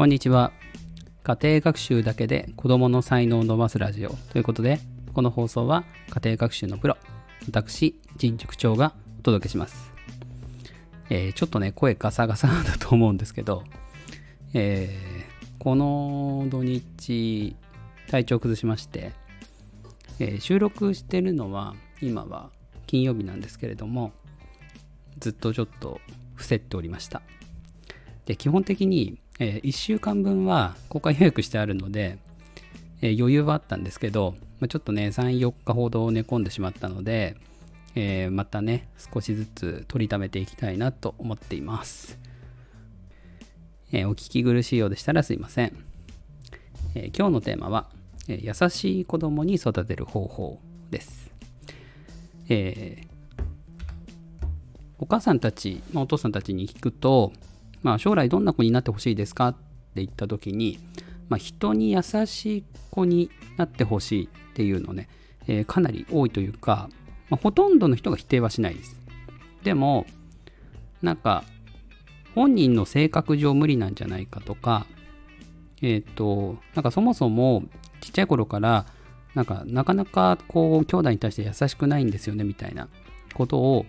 こんにちは。家庭学習だけで子供の才能を伸ばすラジオということで、この放送は家庭学習のプロ、私、陳塾長がお届けします。えー、ちょっとね、声ガサガサだと思うんですけど、えー、この土日、体調崩しまして、えー、収録してるのは、今は金曜日なんですけれども、ずっとちょっと伏せておりました。で、基本的にえー、1週間分は公開予約してあるので、えー、余裕はあったんですけど、まあ、ちょっとね、3、4日ほど寝込んでしまったので、えー、またね、少しずつ取りためていきたいなと思っています。えお聞き苦しいようでしたらすいません。え今日のテーマは、え優しい子供に育てる方法です。えお母さんたち、まあ、お父さんたちに聞くと、まあ、将来どんな子になってほしいですかって言った時に、まあ、人に優しい子になってほしいっていうのね、えー、かなり多いというか、まあ、ほとんどの人が否定はしないです。でも、なんか、本人の性格上無理なんじゃないかとか、えっ、ー、と、なんかそもそもちっちゃい頃から、なんかなかなかこう兄弟に対して優しくないんですよねみたいなことを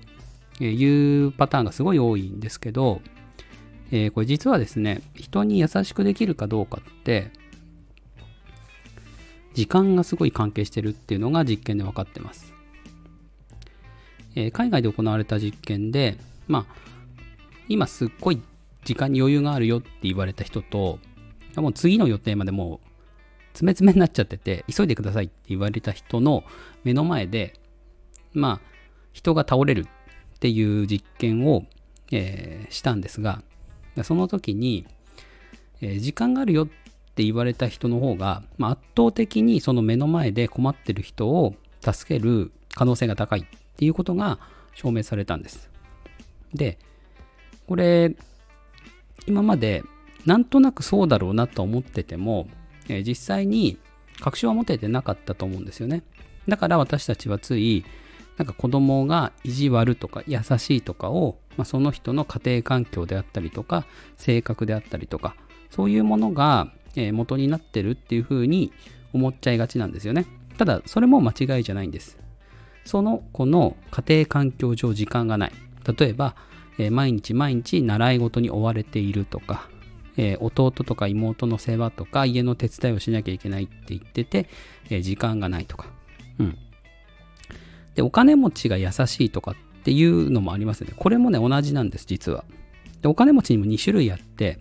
言うパターンがすごい多いんですけど、えー、これ実はですね、人に優しくできるかどうかって、時間がすごい関係してるっていうのが実験で分かってます。えー、海外で行われた実験で、まあ、今すっごい時間に余裕があるよって言われた人と、もう次の予定までもう詰め詰めになっちゃってて、急いでくださいって言われた人の目の前で、まあ、人が倒れるっていう実験を、えー、したんですが、その時に、えー、時間があるよって言われた人の方が、まあ、圧倒的にその目の前で困ってる人を助ける可能性が高いっていうことが証明されたんです。で、これ、今までなんとなくそうだろうなと思ってても、えー、実際に確証は持ててなかったと思うんですよね。だから私たちはつい、なんか子供が意地悪とか優しいとかを、まあ、その人の家庭環境であったりとか性格であったりとかそういうものが、え元になってるっていうふうに思っちゃいがちなんですよね。ただそれも間違いじゃないんです。その子の家庭環境上時間がない。例えば、えー、毎日毎日習い事に追われているとか、えー、弟とか妹の世話とか家の手伝いをしなきゃいけないって言ってて、えー、時間がないとか。うん。で、お金持ちが優しいとかっていうのもありますよね。これもね、同じなんです、実は。で、お金持ちにも2種類あって、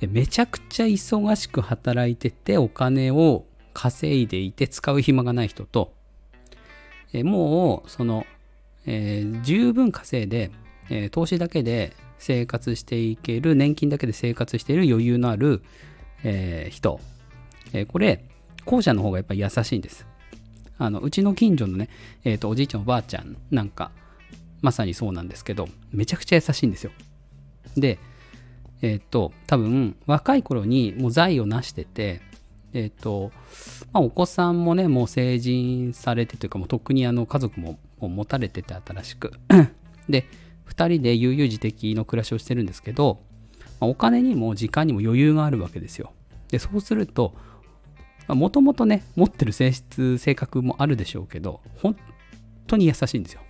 めちゃくちゃ忙しく働いてて、お金を稼いでいて使う暇がない人と、えもう、その、えー、十分稼いで、えー、投資だけで生活していける、年金だけで生活している余裕のある、えー、人。えこれ、後者の方がやっぱり優しいんです。あのうちの近所のね、えーと、おじいちゃんおばあちゃんなんかまさにそうなんですけどめちゃくちゃ優しいんですよ。でえっ、ー、と多分若い頃にもう財を成しててえっ、ー、と、まあ、お子さんもねもう成人されてというかもうとっくにあの家族も持たれてて新しく。で2人で悠々自適の暮らしをしてるんですけど、まあ、お金にも時間にも余裕があるわけですよ。でそうするともともとね、持ってる性質、性格もあるでしょうけど、本当に優しいんですよ。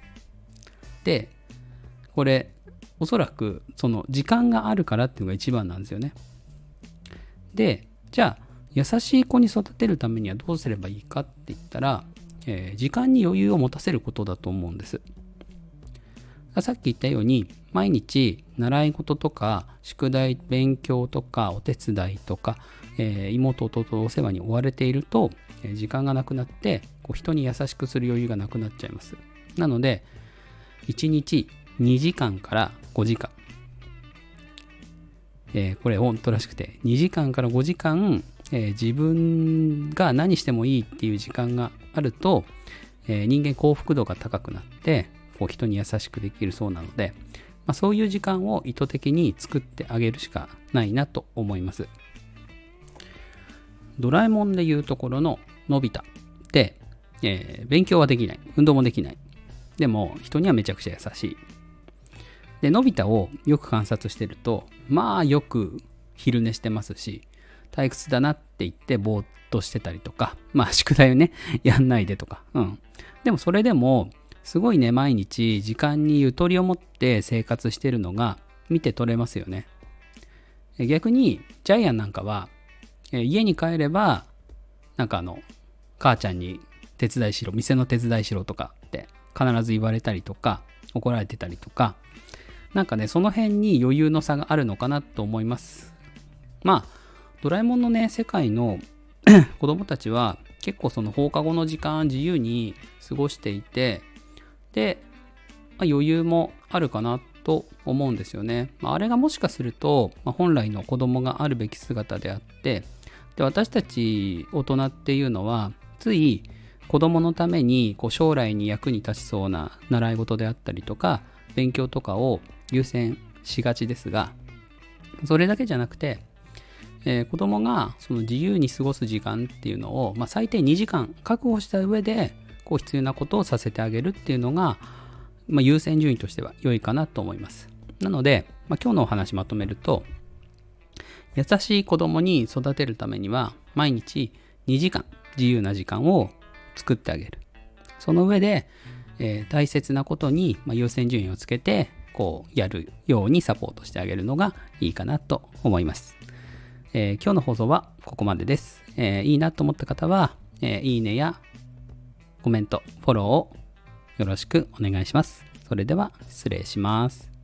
で、これ、おそらく、その、時間があるからっていうのが一番なんですよね。で、じゃあ、優しい子に育てるためにはどうすればいいかって言ったら、えー、時間に余裕を持たせることだと思うんです。さっき言ったように、毎日習い事とか、宿題、勉強とか、お手伝いとか、えー、妹、弟お世話に追われていると、え、時間がなくなって、こう人に優しくする余裕がなくなっちゃいます。なので、1日2時間から5時間。えー、これ本当らしくて、2時間から5時間、えー、自分が何してもいいっていう時間があると、え、人間幸福度が高くなって、こう人に優しくできるそうなので、まあ、そういう時間を意図的に作ってあげるしかないなと思います。ドラえもんでいうところののび太って、えー、勉強はできない。運動もできない。でも、人にはめちゃくちゃ優しい。で、のび太をよく観察してると、まあよく昼寝してますし、退屈だなって言ってぼーっとしてたりとか、まあ宿題をね、やんないでとか、うん。でもそれでも、すごいね、毎日時間にゆとりを持って生活してるのが見て取れますよね。逆に、ジャイアンなんかは、家に帰れば、なんかあの、母ちゃんに手伝いしろ、店の手伝いしろとかって必ず言われたりとか、怒られてたりとか、なんかね、その辺に余裕の差があるのかなと思います。まあ、ドラえもんのね、世界の 子供たちは結構その放課後の時間自由に過ごしていて、で、まあ、余裕もあるかなと思うんですよね。まあ、あれがもしかすると、まあ、本来の子供があるべき姿であって、で私たち大人っていうのはつい子供のためにこう将来に役に立ちそうな習い事であったりとか勉強とかを優先しがちですがそれだけじゃなくて、えー、子供がその自由に過ごす時間っていうのを、まあ、最低2時間確保した上でこう必要なことをさせてあげるっていうのが、まあ、優先順位としては良いかなと思いますなので、まあ、今日のお話まとめると優しい子供に育てるためには毎日2時間自由な時間を作ってあげる。その上で、えー、大切なことに、ま、優先順位をつけてこうやるようにサポートしてあげるのがいいかなと思います。えー、今日の放送はここまでです。えー、いいなと思った方は、えいいねやコメント、フォローをよろしくお願いします。それでは失礼します。